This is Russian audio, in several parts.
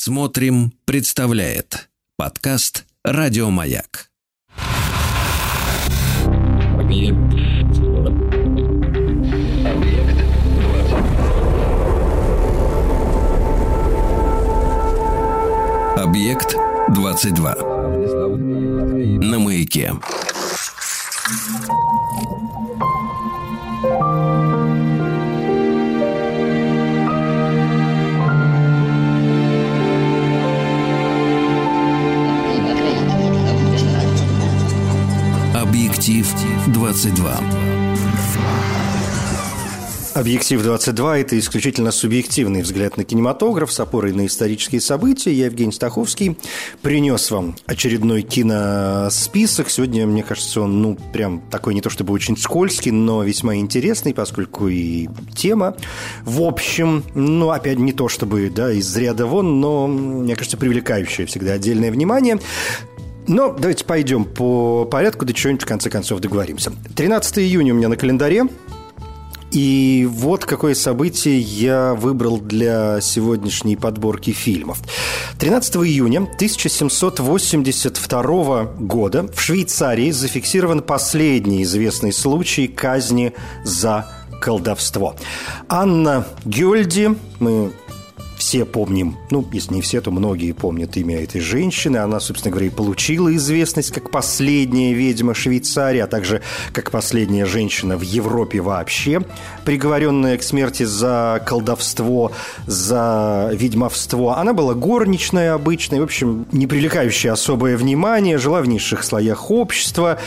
Смотрим, представляет подкаст Радиомаяк. Объект 22. На маяке. Объектив 22. Объектив 22 – это исключительно субъективный взгляд на кинематограф с опорой на исторические события. Я, Евгений Стаховский, принес вам очередной киносписок. Сегодня, мне кажется, он, ну, прям такой не то чтобы очень скользкий, но весьма интересный, поскольку и тема, в общем, ну, опять не то чтобы, да, из ряда вон, но, мне кажется, привлекающая всегда отдельное внимание. Но давайте пойдем по порядку, да что-нибудь в конце концов договоримся. 13 июня у меня на календаре. И вот какое событие я выбрал для сегодняшней подборки фильмов. 13 июня 1782 года в Швейцарии зафиксирован последний известный случай казни за колдовство. Анна Гюльди, мы все помним, ну, если не все, то многие помнят имя этой женщины. Она, собственно говоря, и получила известность как последняя ведьма Швейцарии, а также как последняя женщина в Европе вообще, приговоренная к смерти за колдовство, за ведьмовство. Она была горничная обычной, в общем, не привлекающая особое внимание, жила в низших слоях общества,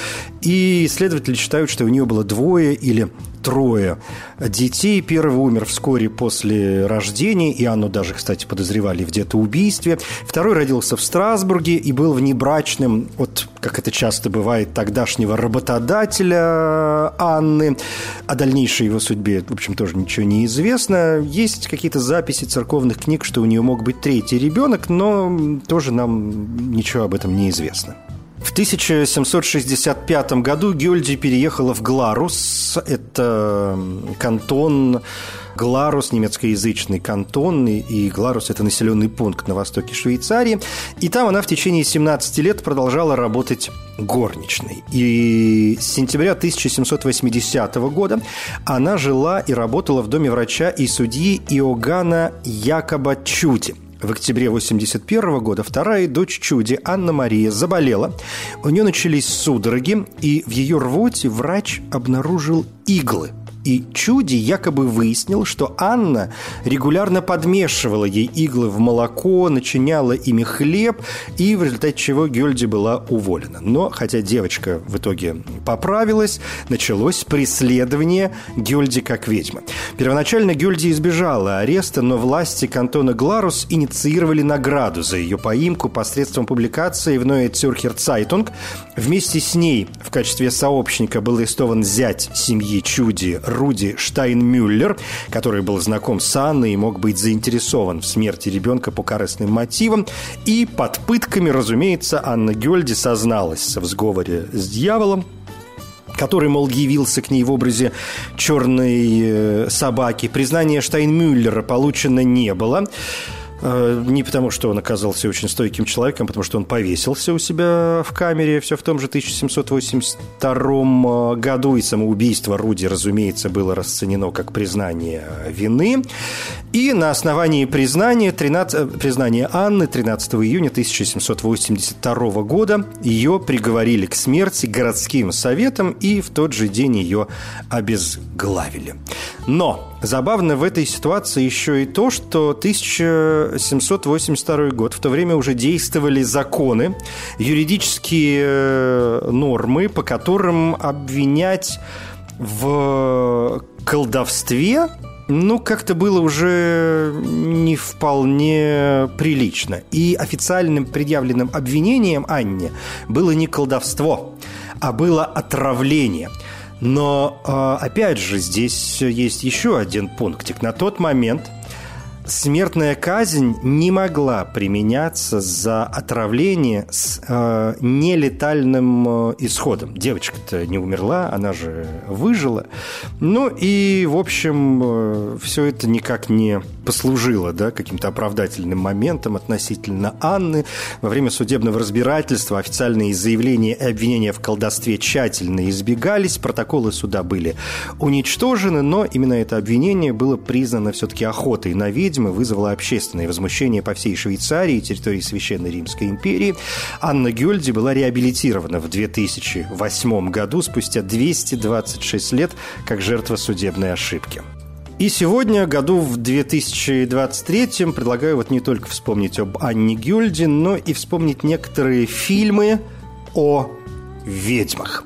и исследователи считают, что у нее было двое или трое детей. Первый умер вскоре после рождения, и Анну даже, кстати, подозревали в где-то убийстве. Второй родился в Страсбурге и был внебрачным от, как это часто бывает, тогдашнего работодателя Анны. О дальнейшей его судьбе, в общем, тоже ничего не известно. Есть какие-то записи церковных книг, что у нее мог быть третий ребенок, но тоже нам ничего об этом не известно. В 1765 году Гёльди переехала в Гларус. Это кантон Гларус, немецкоязычный кантон, и Гларус – это населенный пункт на востоке Швейцарии. И там она в течение 17 лет продолжала работать горничной. И с сентября 1780 года она жила и работала в доме врача и судьи Иоганна Якоба Чути – в октябре 1981 года вторая дочь Чуди, Анна Мария, заболела. У нее начались судороги, и в ее рвоте врач обнаружил иглы – и Чуди якобы выяснил, что Анна регулярно подмешивала ей иглы в молоко, начиняла ими хлеб, и в результате чего Гюльди была уволена. Но, хотя девочка в итоге поправилась, началось преследование Гюльди как ведьмы. Первоначально Гюльди избежала ареста, но власти кантона Гларус инициировали награду за ее поимку посредством публикации в Neue Zürcher Zeitung. Вместе с ней в качестве сообщника был арестован зять семьи Чуди Руди Штайнмюллер, который был знаком с Анной и мог быть заинтересован в смерти ребенка по корыстным мотивам. И под пытками, разумеется, Анна Гёльди созналась в сговоре с дьяволом, который, мол, явился к ней в образе черной э, собаки. Признание Штайнмюллера получено не было. Э, не потому, что он оказался очень стойким человеком, а потому что он повесился у себя в камере все в том же 1782 году, и самоубийство Руди, разумеется, было расценено как признание вины. И на основании признания, 13, э, признания Анны 13 июня 1782 года ее приговорили к смерти городским советом и в тот же день ее обезглавили. Но Забавно в этой ситуации еще и то, что 1782 год, в то время уже действовали законы, юридические э, нормы, по которым обвинять в колдовстве ну, как-то было уже не вполне прилично. И официальным предъявленным обвинением Анне было не колдовство, а было отравление – но, а, опять же, здесь есть еще один пунктик. На тот момент смертная казнь не могла применяться за отравление с э, нелетальным э, исходом. Девочка-то не умерла, она же выжила. Ну и, в общем, э, все это никак не послужило да, каким-то оправдательным моментом относительно Анны. Во время судебного разбирательства официальные заявления и обвинения в колдовстве тщательно избегались, протоколы суда были уничтожены, но именно это обвинение было признано все-таки охотой на ведьмы, вызвало общественное возмущение по всей Швейцарии и территории Священной Римской империи. Анна Гюльди была реабилитирована в 2008 году, спустя 226 лет, как жертва судебной ошибки. И сегодня, году в 2023, предлагаю вот не только вспомнить об Анне Гюльде, но и вспомнить некоторые фильмы о ведьмах.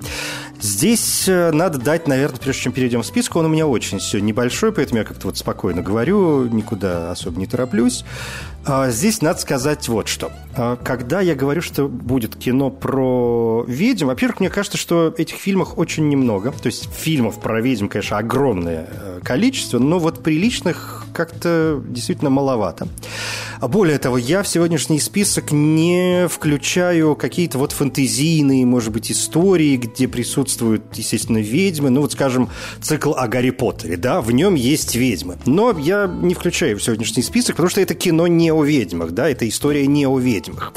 Здесь э, надо дать, наверное, прежде чем перейдем в список, он у меня очень все небольшой, поэтому я как-то вот спокойно говорю, никуда особо не тороплюсь. А, здесь надо сказать вот что. А, когда я говорю, что будет кино про ведьм, во-первых, мне кажется, что этих фильмов очень немного. То есть фильмов про ведьм, конечно, огромное э, количество, но вот приличных как-то действительно маловато. А более того, я в сегодняшний список не включаю какие-то вот фантазийные, может быть, истории, где присутствуют, естественно, ведьмы. Ну, вот, скажем, цикл о Гарри Поттере, да, в нем есть ведьмы. Но я не включаю в сегодняшний список, потому что это кино не о ведьмах, да, это история не о ведьмах.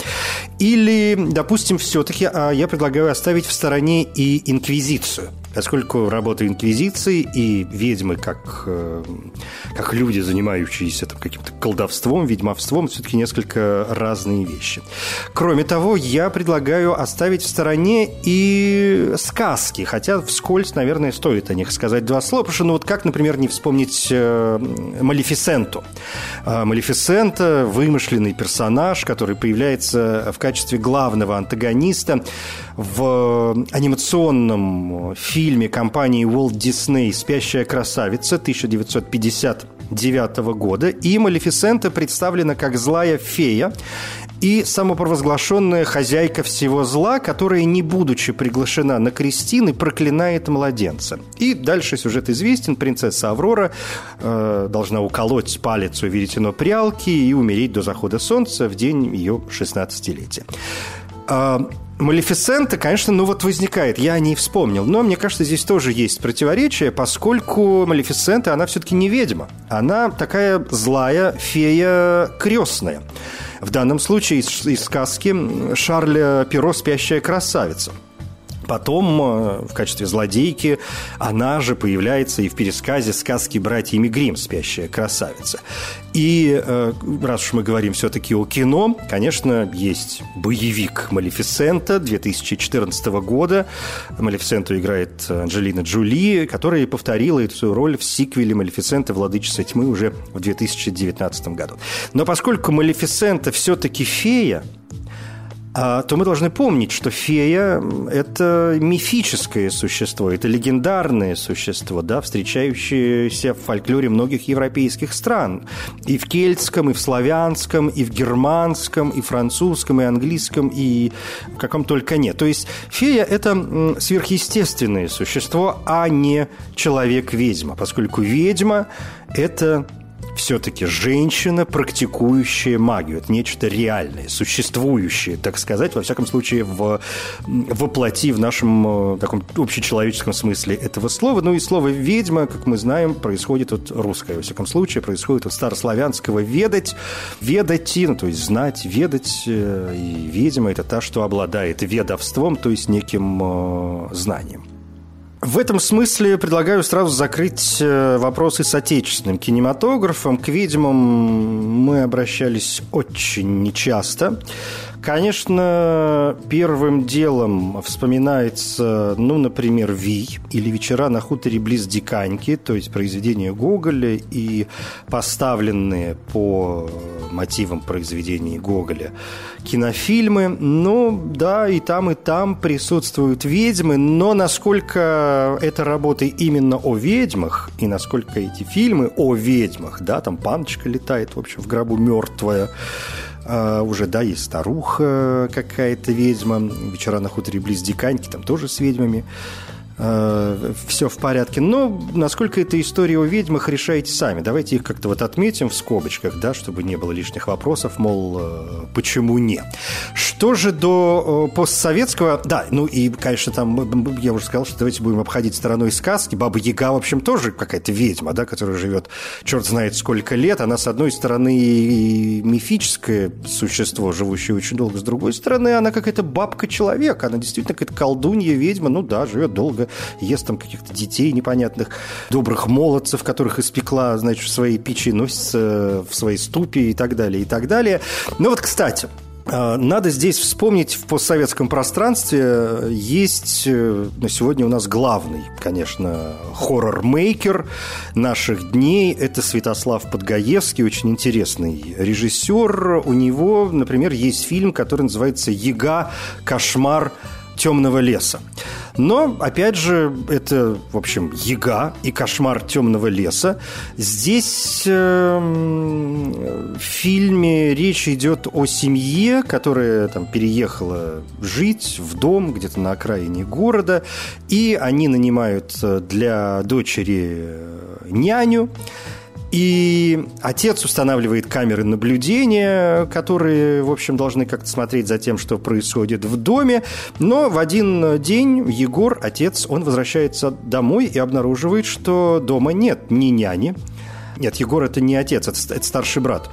Или, допустим, все-таки а я предлагаю оставить в стороне и инквизицию. Поскольку работа инквизиции и ведьмы как, э, как люди, занимающиеся там, каким-то колдовством, ведьмовством, все-таки несколько разные вещи. Кроме того, я предлагаю оставить в стороне и сказки, хотя вскользь, наверное, стоит о них сказать два слова, потому что, ну вот как, например, не вспомнить э, Малефисенту. Э, Малефисента – вымышленный персонаж, который появляется в качестве главного антагониста в анимационном фильме компании Walt Disney «Спящая красавица» 1959 года. И Малефисента представлена как злая фея и самопровозглашенная хозяйка всего зла, которая, не будучи приглашена на крестины, проклинает младенца. И дальше сюжет известен. Принцесса Аврора э, должна уколоть палец у веретено прялки и умереть до захода солнца в день ее 16-летия. Малефисента, конечно, ну вот возникает, я о ней вспомнил, но мне кажется, здесь тоже есть противоречие, поскольку Малефисента, она все-таки не ведьма, она такая злая фея крестная. В данном случае из, из сказки Шарля Перо «Спящая красавица». Потом э, в качестве злодейки она же появляется и в пересказе сказки «Братьями Гримм. Спящая красавица». И э, раз уж мы говорим все-таки о кино, конечно, есть боевик «Малефисента» 2014 года. Малефисенту играет Анджелина Джоли, которая повторила эту роль в сиквеле «Малефисента. Владычица тьмы» уже в 2019 году. Но поскольку Малефисента все-таки фея, то мы должны помнить, что фея – это мифическое существо, это легендарное существо, да, встречающееся в фольклоре многих европейских стран. И в кельтском, и в славянском, и в германском, и французском, и английском, и в каком только нет. То есть фея – это сверхъестественное существо, а не человек-ведьма, поскольку ведьма – это все-таки женщина, практикующая магию. Это нечто реальное, существующее, так сказать, во всяком случае, в, воплоти в нашем э, таком общечеловеческом смысле этого слова. Ну и слово «ведьма», как мы знаем, происходит от русское, во всяком случае, происходит от старославянского «ведать», «ведати», ну, то есть знать, ведать, э, и ведьма – это та, что обладает ведовством, то есть неким э, знанием. В этом смысле предлагаю сразу закрыть э, вопросы с отечественным кинематографом. К ведьмам мы обращались очень нечасто. Конечно, первым делом вспоминается, ну, например, «Вий» или «Вечера на хуторе близ Диканьки», то есть произведения Гоголя и поставленные по мотивам произведений Гоголя кинофильмы. Ну, да, и там, и там присутствуют ведьмы, но насколько эта работа именно о ведьмах, и насколько эти фильмы о ведьмах, да, там паночка летает, в общем, в гробу мертвая, а, уже, да, есть старуха какая-то ведьма, вечера на хуторе близ Диканьки, там тоже с ведьмами э, все в порядке. Но насколько это история о ведьмах, решайте сами. Давайте их как-то вот отметим в скобочках, да, чтобы не было лишних вопросов, мол, э, почему не. Что же до э, постсоветского... Да, ну и, конечно, там, я уже сказал, что давайте будем обходить стороной сказки. Баба Яга, в общем, тоже какая-то ведьма, да, которая живет черт знает сколько лет. Она, с одной стороны, мифическое существо, живущее очень долго, с другой стороны, она какая-то бабка-человек. Она действительно какая-то колдунья, ведьма, ну да, живет долго, ест там каких-то детей непонятных, добрых молодцев, которых испекла, значит, в своей печи, носится в своей ступе и так далее, и так далее. Ну вот, кстати, э, надо здесь вспомнить, в постсоветском пространстве есть э, на сегодня у нас главный, конечно, хоррор-мейкер наших дней. Это Святослав Подгаевский, очень интересный режиссер. У него, например, есть фильм, который называется «Яга. Кошмар темного леса. Но, опять же, это, в общем, яга и кошмар темного леса. Здесь э, в фильме речь идет о семье, которая там переехала жить в дом где-то на окраине города, и они нанимают для дочери няню. И отец устанавливает камеры наблюдения, которые, в общем, должны как-то смотреть за тем, что происходит в доме. Но в один день Егор, отец, он возвращается домой и обнаруживает, что дома нет ни няни. Нет, Егор это не отец, это, старший брат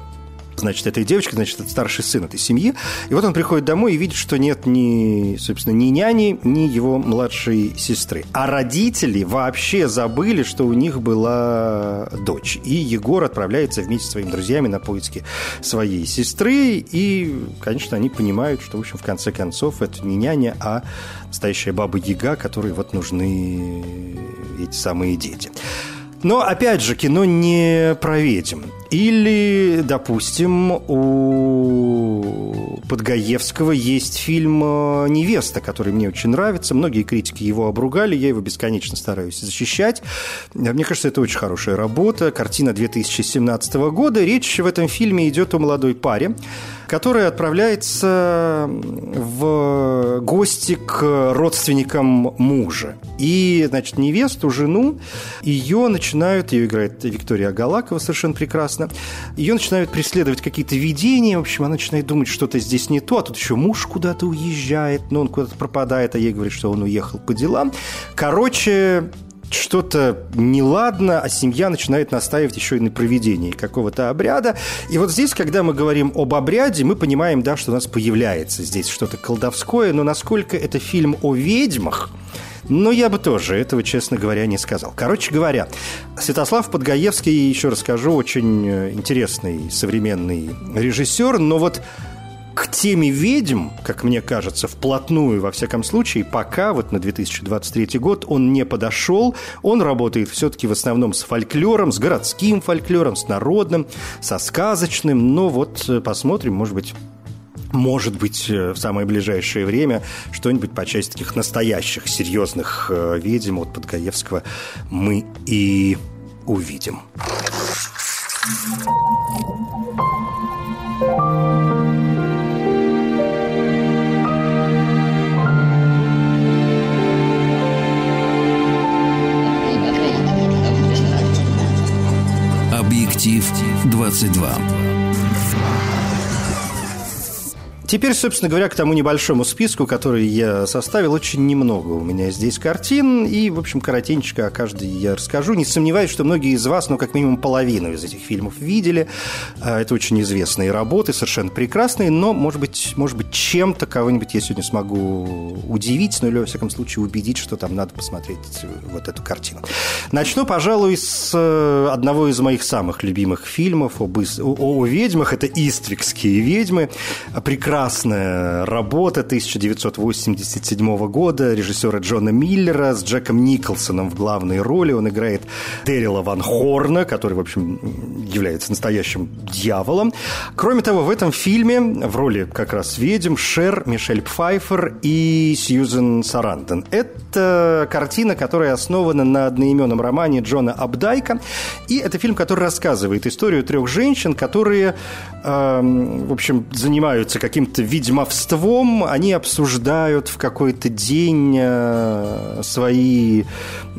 значит, этой девочки, значит, это старший сын этой семьи. И вот он приходит домой и видит, что нет ни, собственно, ни няни, ни его младшей сестры. А родители вообще забыли, что у них была дочь. И Егор отправляется вместе с своими друзьями на поиски своей сестры. И, конечно, они понимают, что, в общем, в конце концов, это не няня, а настоящая баба Яга, которой вот нужны эти самые дети. Но, опять же, кино не про ведьм. Или, допустим, у Подгаевского есть фильм э, «Невеста», который мне очень нравится. Многие критики его обругали, я его бесконечно стараюсь защищать. Мне кажется, это очень хорошая работа. Картина 2017 года. Речь в этом фильме идет о молодой паре, которая отправляется в гости к родственникам мужа. И, значит, невесту, жену, ее начинают, ее играет Виктория Галакова совершенно прекрасно, ее начинают преследовать какие-то видения, в общем, она начинает думать, что-то здесь не то, а тут еще муж куда-то уезжает, но он куда-то пропадает, а ей говорит, что он уехал по делам. Короче, что-то неладно, а семья начинает настаивать еще и на проведении какого-то обряда. И вот здесь, когда мы говорим об обряде, мы понимаем, да, что у нас появляется здесь что-то колдовское, но насколько это фильм о ведьмах, но я бы тоже этого, честно говоря, не сказал. Короче говоря, Святослав Подгаевский, еще расскажу, очень э, интересный современный режиссер, но вот к теме ведьм, как мне кажется, вплотную, во всяком случае, пока вот на 2023 год он не подошел. Он работает все-таки в основном с фольклором, с городским фольклором, с народным, со сказочным. Но вот э, посмотрим, может быть, может быть, э, в самое ближайшее время что-нибудь по части таких настоящих, серьезных э, ведьм от Подгаевского мы и увидим. Объектив 22. Теперь, собственно говоря, к тому небольшому списку, который я составил, очень немного у меня здесь картин, и, в общем, коротенько о каждой я расскажу. Не сомневаюсь, что многие из вас, ну, как минимум половину из этих фильмов видели. А, это очень известные работы, совершенно прекрасные, но, может быть, может быть чем-то кого-нибудь я сегодня смогу удивить, ну, или, во всяком случае, убедить, что там надо посмотреть вот эту картину. Начну, пожалуй, с э, одного из моих самых любимых фильмов об, о, о ведьмах. Это «Иствикские ведьмы». Прекрасный прекрасная работа 1987 года режиссера Джона Миллера с Джеком Николсоном в главной роли. Он играет Дэрила Ван Хорна, который, в общем, является настоящим дьяволом. Кроме того, в этом фильме в роли как раз ведьм Шер, Мишель Пфайфер и Сьюзен Сарандон. Это картина, которая основана на одноименном романе Джона Абдайка. И это фильм, который рассказывает историю трех женщин, которые, э, в общем, занимаются каким каким-то ведьмовством, они обсуждают в какой-то день э, свои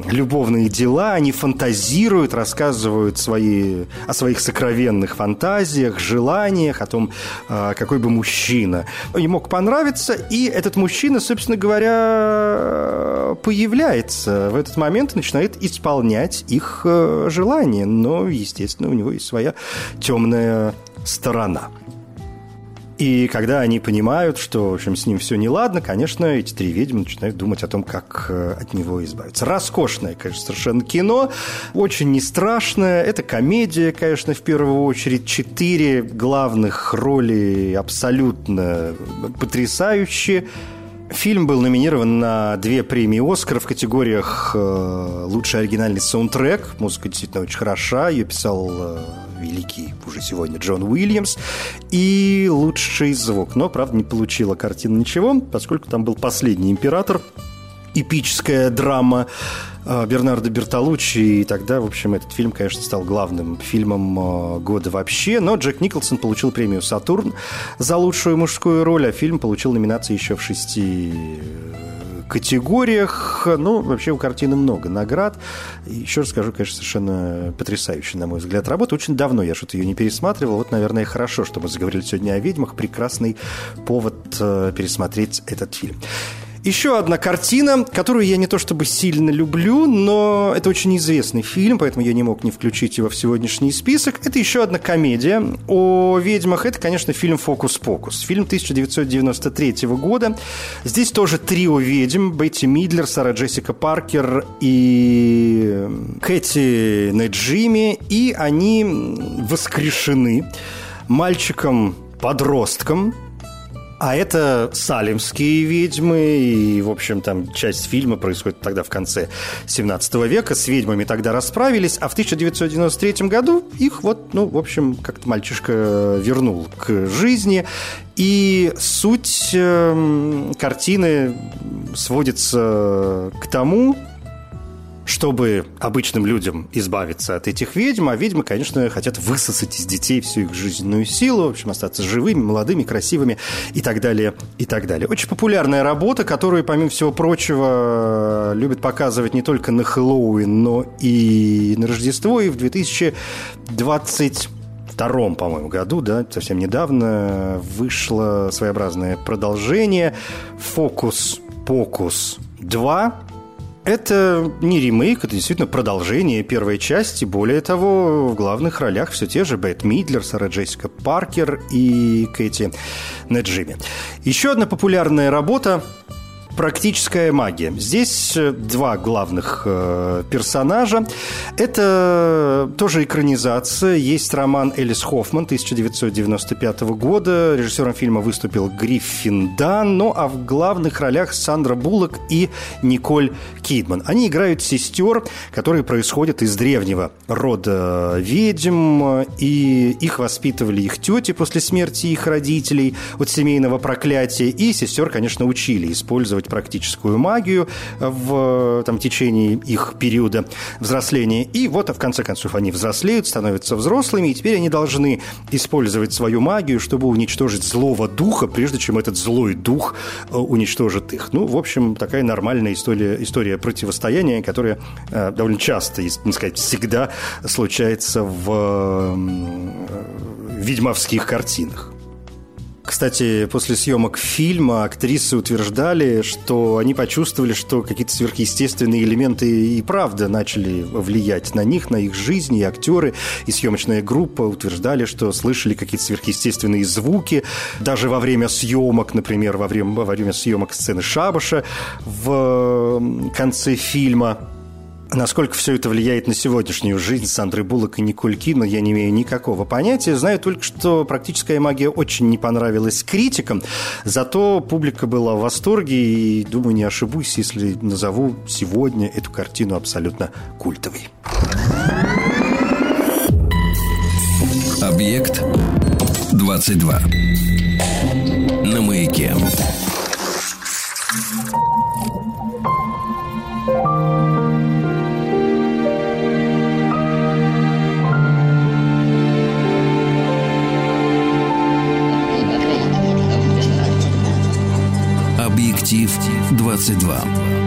любовные дела, они фантазируют, рассказывают свои, о своих сокровенных фантазиях, желаниях, о том, э, какой бы мужчина им мог понравиться, и этот мужчина, собственно говоря, появляется. В этот момент и начинает исполнять их э, желания, но, естественно, у него есть своя темная сторона. И когда они понимают, что, в общем, с ним все неладно, конечно, эти три ведьмы начинают думать о том, как э, от него избавиться. Роскошное, конечно, совершенно кино, очень не страшное. Это комедия, конечно, в первую очередь. Четыре главных роли абсолютно потрясающие. Фильм был номинирован на две премии «Оскар» в категориях э, «Лучший оригинальный саундтрек». Музыка действительно очень хороша. Ее писал э, великий уже сегодня Джон Уильямс. И «Лучший звук». Но, правда, не получила картина ничего, поскольку там был «Последний император», эпическая драма э, Бернардо Бертолуччи, и тогда, в общем, этот фильм, конечно, стал главным фильмом э, года вообще. Но Джек Николсон получил премию «Сатурн» за лучшую мужскую роль, а фильм получил номинации еще в шести категориях. Ну, вообще у картины много наград. Еще раз скажу, конечно, совершенно потрясающая, на мой взгляд, работа. Очень давно я что-то ее не пересматривал. Вот, наверное, хорошо, что мы заговорили сегодня о ведьмах. Прекрасный повод пересмотреть этот фильм. Еще одна картина, которую я не то чтобы сильно люблю, но это очень известный фильм, поэтому я не мог не включить его в сегодняшний список. Это еще одна комедия о ведьмах. Это, конечно, фильм «Фокус-покус». Фильм 1993 года. Здесь тоже трио ведьм. Бетти Мидлер, Сара Джессика Паркер и Кэти Неджими. И они воскрешены мальчиком-подростком, а это салимские ведьмы, и, в общем, там часть фильма происходит тогда в конце 17 века. С ведьмами тогда расправились, а в 1993 году их вот, ну, в общем, как-то мальчишка вернул к жизни. И суть э, картины сводится к тому, чтобы обычным людям избавиться от этих ведьм, а ведьмы, конечно, хотят высосать из детей всю их жизненную силу, в общем, остаться живыми, молодыми, красивыми и так далее, и так далее. Очень популярная работа, которую, помимо всего прочего, любят показывать не только на Хэллоуин, но и на Рождество, и в 2020 втором, по-моему, году, да, совсем недавно, вышло своеобразное продолжение «Фокус-покус 2», это не ремейк, это действительно продолжение первой части. Более того, в главных ролях все те же Бет Мидлер, Сара Джессика Паркер и Кэти Неджими. Еще одна популярная работа практическая магия. Здесь э, два главных э, персонажа. Это тоже экранизация. Есть роман Элис Хоффман 1995 года. Режиссером фильма выступил Гриффин Дан. Ну а в главных ролях Сандра Буллок и Николь Кидман. Они играют сестер, которые происходят из древнего рода ведьм. И их воспитывали их тети после смерти их родителей от семейного проклятия. И сестер, конечно, учили использовать использовать практическую магию в там, течение их периода взросления. И вот, в конце концов, они взрослеют, становятся взрослыми, и теперь они должны использовать свою магию, чтобы уничтожить злого духа, прежде чем этот злой дух э, уничтожит их. Ну, в общем, такая нормальная история, история противостояния, которая э, довольно часто, если не сказать всегда, случается в э, ведьмовских картинах. Кстати, после съемок фильма актрисы утверждали, что они почувствовали, что какие-то сверхъестественные элементы и правда начали влиять на них, на их жизнь, и актеры, и съемочная группа утверждали, что слышали какие-то сверхъестественные звуки, даже во время съемок, например, во время, во время съемок сцены Шабаша в конце фильма. Насколько все это влияет на сегодняшнюю жизнь Сандры Буллок и Николь Кидман, я не имею никакого понятия. Знаю только, что практическая магия очень не понравилась критикам, зато публика была в восторге, и, думаю, не ошибусь, если назову сегодня эту картину абсолютно культовой. Объект 22. На маяке. Prince-Édouard.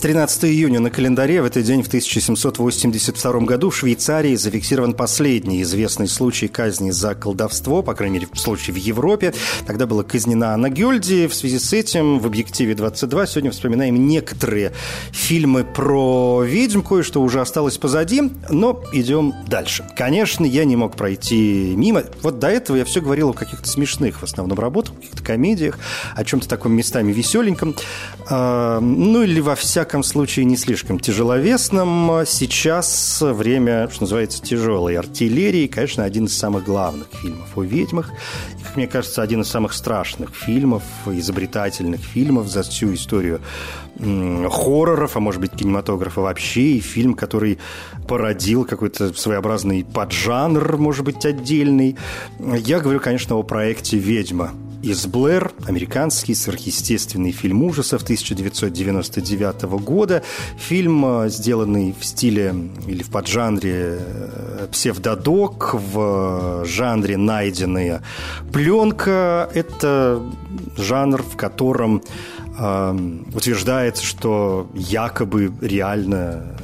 13 июня на календаре в этот день в 1782 году в Швейцарии зафиксирован последний известный случай казни за колдовство, по крайней мере, случай в Европе. Тогда была казнена Анна Гюльди. В связи с этим в «Объективе 22» сегодня вспоминаем некоторые фильмы про ведьм. Кое-что уже осталось позади, но идем дальше. Конечно, я не мог пройти мимо. Вот до этого я все говорил о каких-то смешных в основном работах, каких-то комедиях, о чем-то таком местами веселеньком. А, ну или во всяком всяком случае, не слишком тяжеловесным. Сейчас время, что называется, тяжелой артиллерии. Конечно, один из самых главных фильмов о ведьмах. И, как мне кажется, один из самых страшных фильмов, изобретательных фильмов за всю историю хорроров, а может быть, кинематографа вообще. И фильм, который породил какой-то своеобразный поджанр, может быть, отдельный. Я говорю, конечно, о проекте «Ведьма» из Блэр, американский сверхъестественный фильм ужасов 1999 года. Фильм, э, сделанный в стиле или в поджанре э, псевдодок, в жанре найденная пленка. Это жанр, в котором э, утверждается, что якобы реально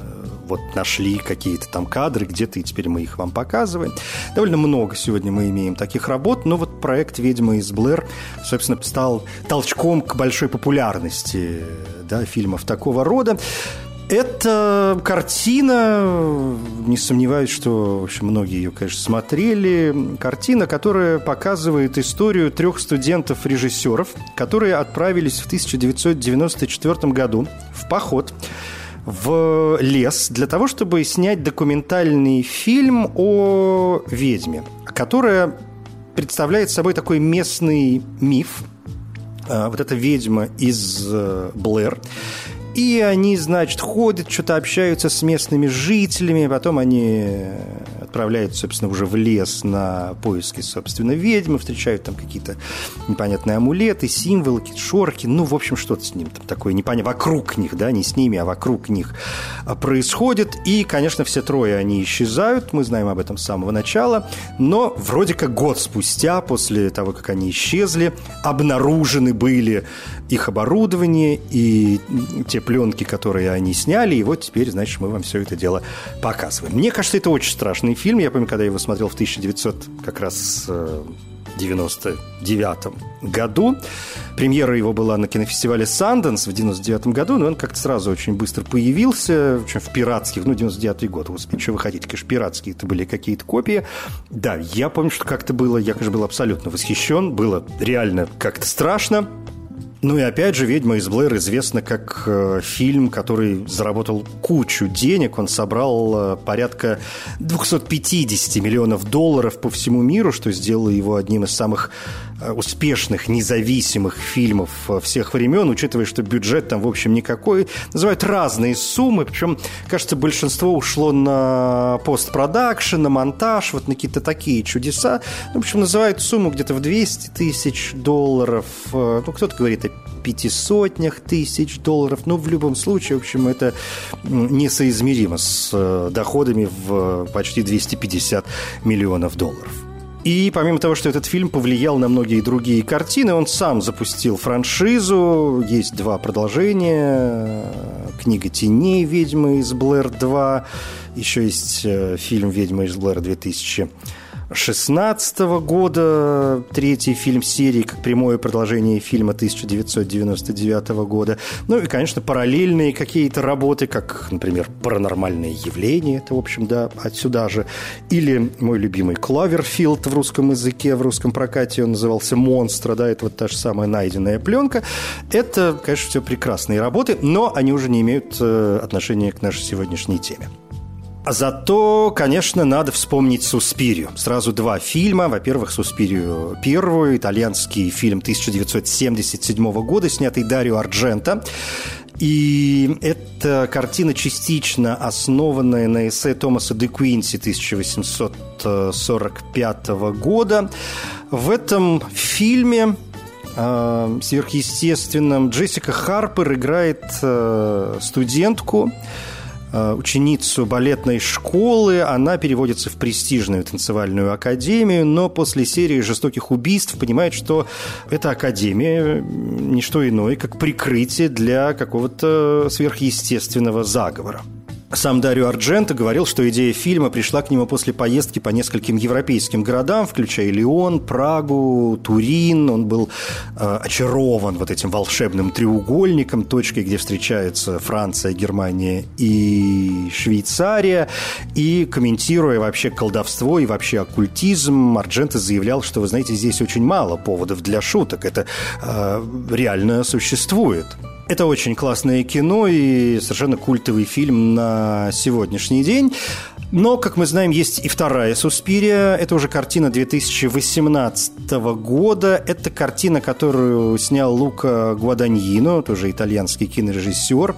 вот нашли какие-то там кадры где-то, и теперь мы их вам показываем. Довольно много сегодня мы имеем таких работ, но вот проект «Ведьма из Блэр», собственно, стал толчком к большой популярности да, фильмов такого рода. Это картина, не сомневаюсь, что в общем, многие ее, конечно, смотрели. Картина, которая показывает историю трех студентов-режиссеров, которые отправились в 1994 году в поход в лес для того, чтобы снять документальный фильм о ведьме, которая представляет собой такой местный миф. А, вот эта ведьма из э, Блэр. И они, значит, ходят, что-то общаются с местными жителями, потом они отправляются, собственно, уже в лес на поиски, собственно, ведьмы, встречают там какие-то непонятные амулеты, символы, какие-то шорки, ну, в общем, что-то с ним там такое непонятное, вокруг них, да, не с ними, а вокруг них а, происходит. И, конечно, все трое они исчезают, мы знаем об этом с самого начала, но вроде как год спустя, после того, как они исчезли, обнаружены были их оборудование и те пленки, которые они сняли, и вот теперь, значит, мы вам все это дело показываем. Мне кажется, это очень страшный фильм. Я помню, когда я его смотрел в 1900 как раз 99 э, году. Премьера его была на кинофестивале «Санденс» в 99 году, но он как-то сразу очень быстро появился, в, в пиратских, ну, 99 год, господи, что вы хотите, конечно, пиратские это были какие-то копии. Да, я помню, что как-то было, я, конечно, был абсолютно восхищен, было реально как-то страшно, ну и опять же, «Ведьма из Блэр» известна как э, фильм, который заработал кучу денег. Он собрал э, порядка 250 миллионов долларов по всему миру, что сделало его одним из самых э, успешных независимых фильмов э, всех времен, учитывая, что бюджет там, в общем, никакой. Называют разные суммы, причем, кажется, большинство ушло на постпродакшн, на монтаж, вот на какие-то такие чудеса. Ну, в общем, называют сумму где-то в 200 тысяч долларов. Э, ну, кто-то говорит о пятисотнях тысяч долларов. Ну, в любом случае, в общем, это несоизмеримо с э, доходами в почти 250 миллионов долларов. И помимо того, что этот фильм повлиял на многие другие картины, он сам запустил франшизу. Есть два продолжения. Книга теней «Ведьмы из Блэр 2». Еще есть э, фильм «Ведьма из Блэр 2000 2016 года, третий фильм серии, как прямое продолжение фильма 1999 года. Ну и, конечно, параллельные какие-то работы, как, например, «Паранормальные явления», это, в общем, да, отсюда же. Или мой любимый «Кловерфилд» в русском языке, в русском прокате он назывался «Монстра», да, это вот та же самая найденная пленка. Это, конечно, все прекрасные работы, но они уже не имеют э, отношения к нашей сегодняшней теме. Зато, конечно, надо вспомнить «Суспирию». Сразу два фильма. Во-первых, «Суспирию» первую, итальянский фильм 1977 года, снятый Дарио Арджента. И это картина частично основанная на эссе Томаса де Куинси 1845 года. В этом фильме э, сверхъестественном Джессика Харпер играет э, студентку, ученицу балетной школы. Она переводится в престижную танцевальную академию, но после серии жестоких убийств понимает, что эта академия не что иное, как прикрытие для какого-то сверхъестественного заговора. Сам Дарио Ардженто говорил, что идея фильма пришла к нему после поездки по нескольким европейским городам, включая Лион, Прагу, Турин. Он был э, очарован вот этим волшебным треугольником, точкой, где встречаются Франция, Германия и Швейцария. И комментируя вообще колдовство и вообще оккультизм, Ардженто заявлял, что, вы знаете, здесь очень мало поводов для шуток. Это э, реально существует. Это очень классное кино и совершенно культовый фильм на сегодняшний день. Но, как мы знаем, есть и вторая «Суспирия». Это уже картина 2018 года. Это картина, которую снял Лука Гуаданьино, тоже итальянский кинорежиссер.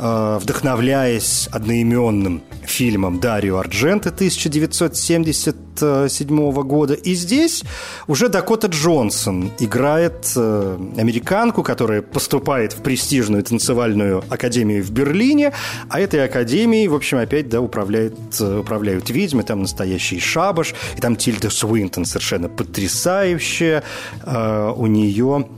Э, вдохновляясь одноименным фильмом Дарио Ардженто 1977 года. И здесь уже Дакота Джонсон играет э, американку, которая поступает в престижную танцевальную академию в Берлине, а этой академией, в общем, опять да, управляет, э, управляют ведьмы, там настоящий шабаш, и там Тильда Суинтон совершенно потрясающая. У нее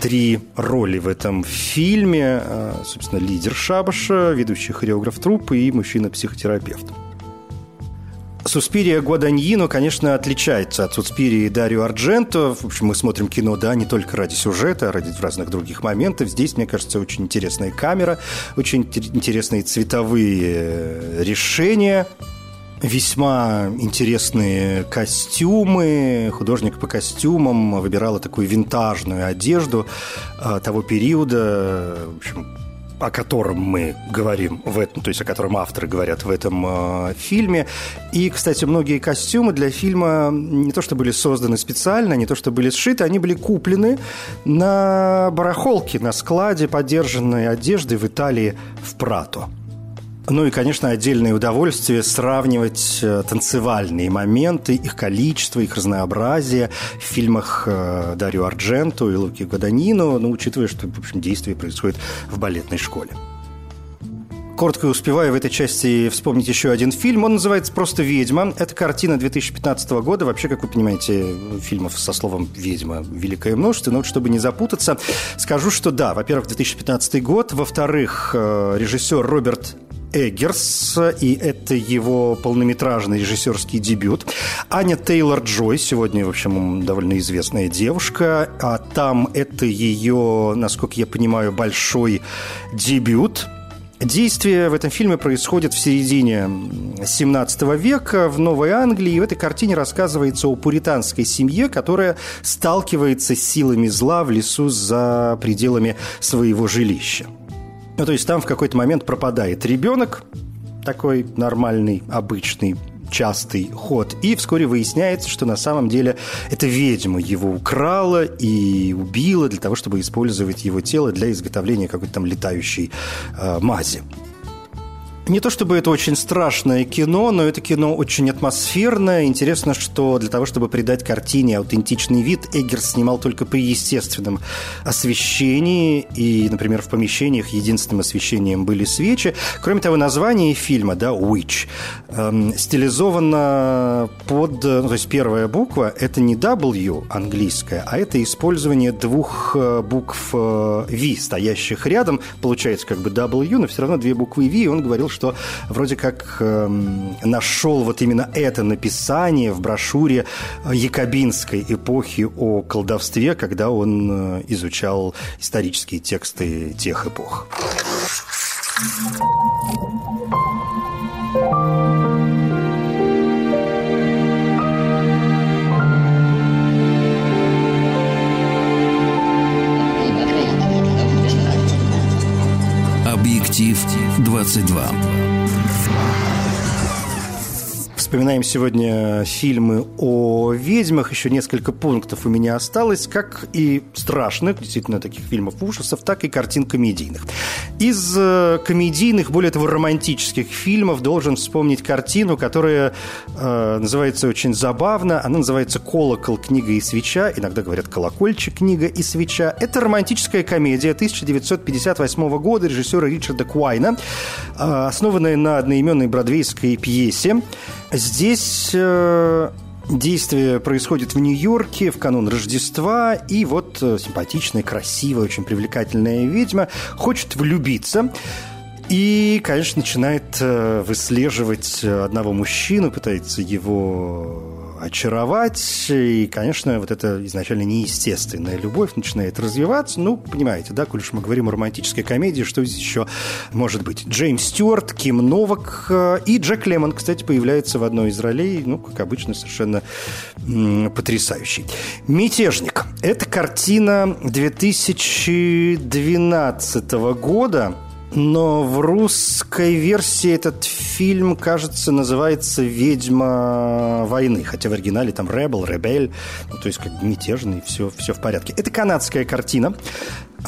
три роли в этом фильме. А, собственно, лидер шабаша, ведущий хореограф труппы и мужчина-психотерапевт. Суспирия Гуаданьино, конечно, отличается от Суспирии Дарио Ардженто. В общем, мы смотрим кино, да, не только ради сюжета, а ради разных других моментов. Здесь, мне кажется, очень интересная камера, очень интересные цветовые э, решения весьма интересные костюмы. Художник по костюмам выбирала такую винтажную одежду э, того периода, в общем, о котором мы говорим в этом, то есть о котором авторы говорят в этом э, фильме. И, кстати, многие костюмы для фильма не то что были созданы специально, не то что были сшиты, они были куплены на барахолке, на складе подержанной одежды в Италии в Прато. Ну и, конечно, отдельное удовольствие сравнивать э, танцевальные моменты, их количество, их разнообразие в фильмах э, Дарио Ардженту и Луки Гаданино, ну, учитывая, что, в общем, действие происходит в балетной школе. Коротко успеваю в этой части вспомнить еще один фильм. Он называется просто «Ведьма». Это картина 2015 года. Вообще, как вы понимаете, фильмов со словом «ведьма» великое множество. Но вот чтобы не запутаться, скажу, что да, во-первых, 2015 год. Во-вторых, э, режиссер Роберт Эггерс, и это его полнометражный режиссерский дебют. Аня Тейлор-Джой, сегодня, в общем, довольно известная девушка, а там это ее, насколько я понимаю, большой дебют – Действие в этом фильме происходит в середине 17 века в Новой Англии. И в этой картине рассказывается о пуританской семье, которая сталкивается с силами зла в лесу за пределами своего жилища. Ну, то есть там в какой-то момент пропадает ребенок, такой нормальный, обычный, частый ход. И вскоре выясняется, что на самом деле эта ведьма его украла и убила для того, чтобы использовать его тело для изготовления какой-то там летающей э, мази. Не то чтобы это очень страшное кино, но это кино очень атмосферное. Интересно, что для того, чтобы придать картине аутентичный вид, Эггерс снимал только при естественном освещении. И, например, в помещениях единственным освещением были свечи. Кроме того, название фильма, да, «Witch», эм, стилизовано под... Ну, то есть первая буква – это не W английская, а это использование двух э, букв э, V, стоящих рядом. Получается как бы W, но все равно две буквы V. И он говорил, что вроде как э, нашел вот именно это написание в брошюре якобинской эпохи о колдовстве, когда он э, изучал исторические тексты тех эпох. Объектив 22. Вспоминаем сегодня фильмы о ведьмах. Еще несколько пунктов у меня осталось, как и страшных, действительно, таких фильмов ужасов, так и картин комедийных. Из э, комедийных, более того, романтических фильмов должен вспомнить картину, которая э, называется очень забавно. Она называется «Колокол. Книга и свеча». Иногда говорят «Колокольчик. Книга и свеча». Это романтическая комедия 1958 года режиссера Ричарда Куайна, э, основанная на одноименной бродвейской пьесе. Здесь э, Действие происходит в Нью-Йорке в канун Рождества, и вот э, симпатичная, красивая, очень привлекательная ведьма хочет влюбиться. И, конечно, начинает э, выслеживать одного мужчину, пытается его очаровать. И, конечно, вот эта изначально неестественная любовь начинает развиваться. Ну, понимаете, да, коль уж мы говорим о романтической комедии, что здесь еще может быть? Джеймс Стюарт, Ким Новак э, и Джек Лемон, кстати, появляется в одной из ролей, ну, как обычно, совершенно потрясающий. «Мятежник» – это картина 2012 года, но в русской версии этот фильм, кажется, называется «Ведьма войны», хотя в оригинале там «Ребел», «Ребель», ну, то есть как мятежный, все, все в порядке. Это канадская картина,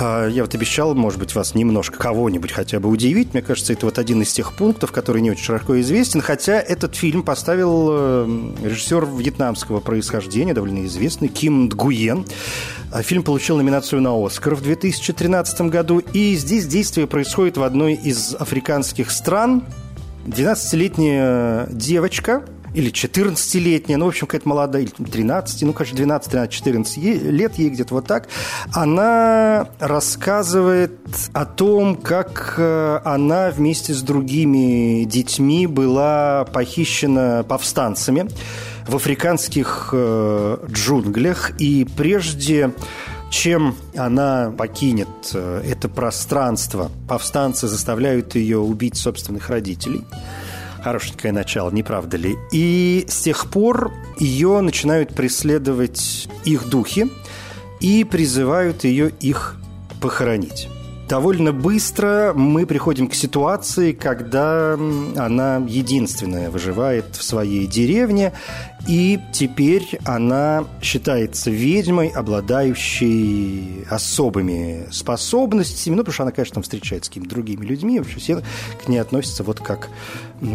я вот обещал, может быть, вас немножко кого-нибудь хотя бы удивить. Мне кажется, это вот один из тех пунктов, который не очень широко известен. Хотя этот фильм поставил э, режиссер вьетнамского происхождения, довольно известный, Ким Дгуен. А, фильм получил номинацию на «Оскар» в 2013 году. И здесь действие происходит в одной из африканских стран. 12-летняя девочка – или 14-летняя, ну, в общем, какая-то молодая, или 13, ну, конечно, 12, 13, 14 лет ей где-то вот так, она рассказывает о том, как э, она вместе с другими детьми была похищена повстанцами в африканских э, джунглях, и прежде чем она покинет э, это пространство, повстанцы заставляют ее убить собственных родителей – Хорошенькое начало, не правда ли? И с тех пор ее начинают преследовать их духи и призывают ее их похоронить. Довольно быстро мы приходим к ситуации, когда она единственная выживает в своей деревне, и теперь она считается ведьмой, обладающей особыми способностями. Ну, потому что она, конечно, там встречается с какими-то другими людьми. Вообще все к ней относятся вот как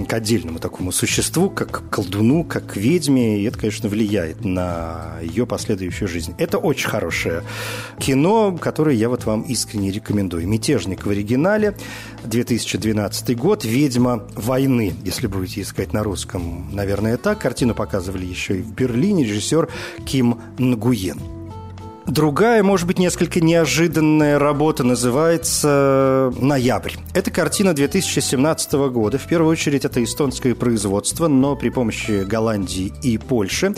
к отдельному такому существу, как колдуну, как ведьме. И это, конечно, влияет на ее последующую жизнь. Это очень хорошее кино, которое я вот вам искренне рекомендую. «Мятежник» в оригинале, 2012 год, «Ведьма войны», если будете искать на русском, наверное, так. Картину показывали еще и в Берлине режиссер Ким Нгуен. Другая, может быть, несколько неожиданная работа называется «Ноябрь». Это картина 2017 года. В первую очередь, это эстонское производство, но при помощи Голландии и Польши.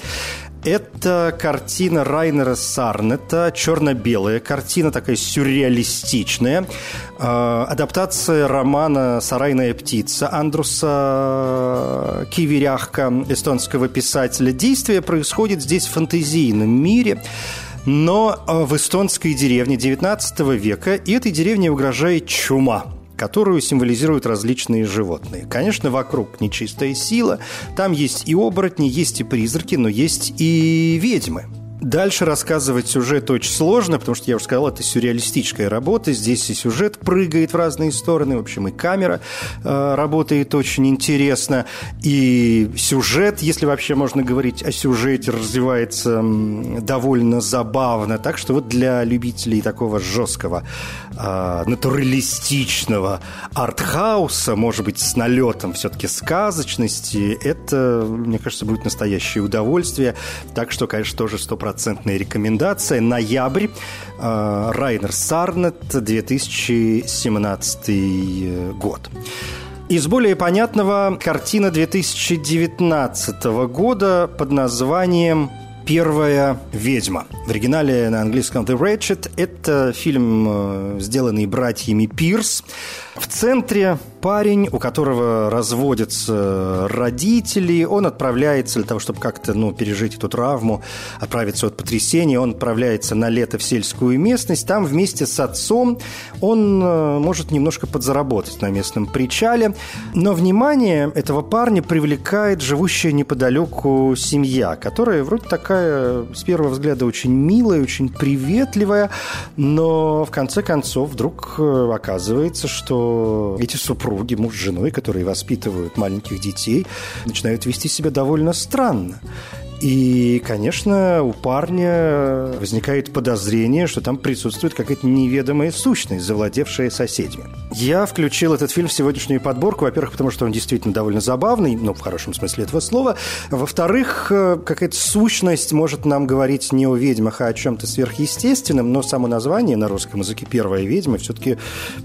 Это картина Райнера Сарнета, черно-белая картина, такая сюрреалистичная. Э, адаптация романа «Сарайная птица» Андруса Киверяхка, эстонского писателя. Действие происходит здесь в фантазийном мире – но э, в эстонской деревне 19 века и этой деревне угрожает чума которую символизируют различные животные. Конечно, вокруг нечистая сила, там есть и оборотни, есть и призраки, но есть и ведьмы – Дальше рассказывать сюжет очень сложно, потому что, я уже сказал, это сюрреалистическая работа. Здесь и сюжет прыгает в разные стороны. В общем, и камера э, работает очень интересно. И сюжет, если вообще можно говорить о сюжете, развивается довольно забавно. Так что вот для любителей такого жесткого, э, натуралистичного артхауса, может быть, с налетом все-таки сказочности, это, мне кажется, будет настоящее удовольствие. Так что, конечно, тоже 100% стопроцентная рекомендация. Ноябрь. Э, Райнер Сарнет, 2017 э, год. Из более понятного картина 2019 года под названием «Первая ведьма». В оригинале на английском «The Ratchet» – это фильм, э, сделанный братьями Пирс. В центре парень, у которого разводятся родители, он отправляется для того, чтобы как-то ну, пережить эту травму, отправиться от потрясения, он отправляется на лето в сельскую местность, там вместе с отцом он э, может немножко подзаработать на местном причале, но внимание этого парня привлекает живущая неподалеку семья, которая вроде такая с первого взгляда очень милая, очень приветливая, но в конце концов вдруг э, оказывается, что эти супруги, муж с женой, которые воспитывают маленьких детей, начинают вести себя довольно странно. И, конечно, у парня возникает подозрение, что там присутствует какая-то неведомая сущность, завладевшая соседями. Я включил этот фильм в сегодняшнюю подборку, во-первых, потому что он действительно довольно забавный, ну, в хорошем смысле этого слова. Во-вторых, э, какая-то сущность может нам говорить не о ведьмах, а о чем-то сверхъестественном, но само название на русском языке «Первая ведьма» все-таки,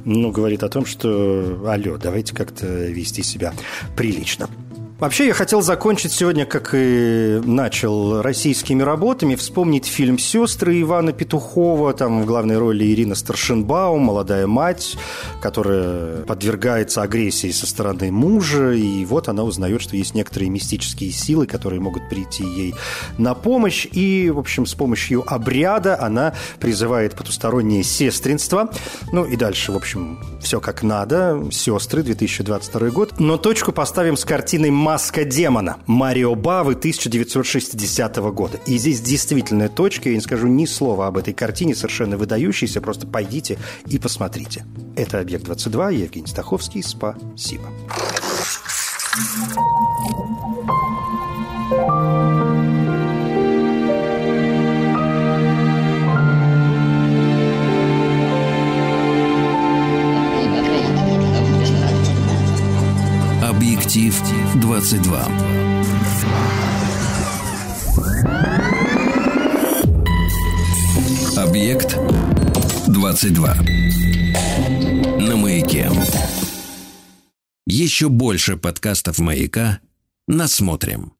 ну, говорит о том, что, алло, давайте как-то вести себя прилично. Вообще, я хотел закончить сегодня, как и начал, российскими работами, вспомнить фильм «Сестры» Ивана Петухова, там в главной роли Ирина Старшинбаум, молодая мать, которая подвергается агрессии со стороны мужа, и вот она узнает, что есть некоторые мистические силы, которые могут прийти ей на помощь, и, в общем, с помощью обряда она призывает потустороннее сестринство, ну и дальше, в общем, все как надо, «Сестры», 2022 год, но точку поставим с картиной «Маска демона» Марио Бавы 1960 года. И здесь действительно точка, я не скажу ни слова об этой картине, совершенно выдающейся, просто пойдите и посмотрите. Это «Объект-22», Евгений Стаховский, спасибо. Объектив 22. Объект 22. На маяке. Еще больше подкастов маяка. Насмотрим.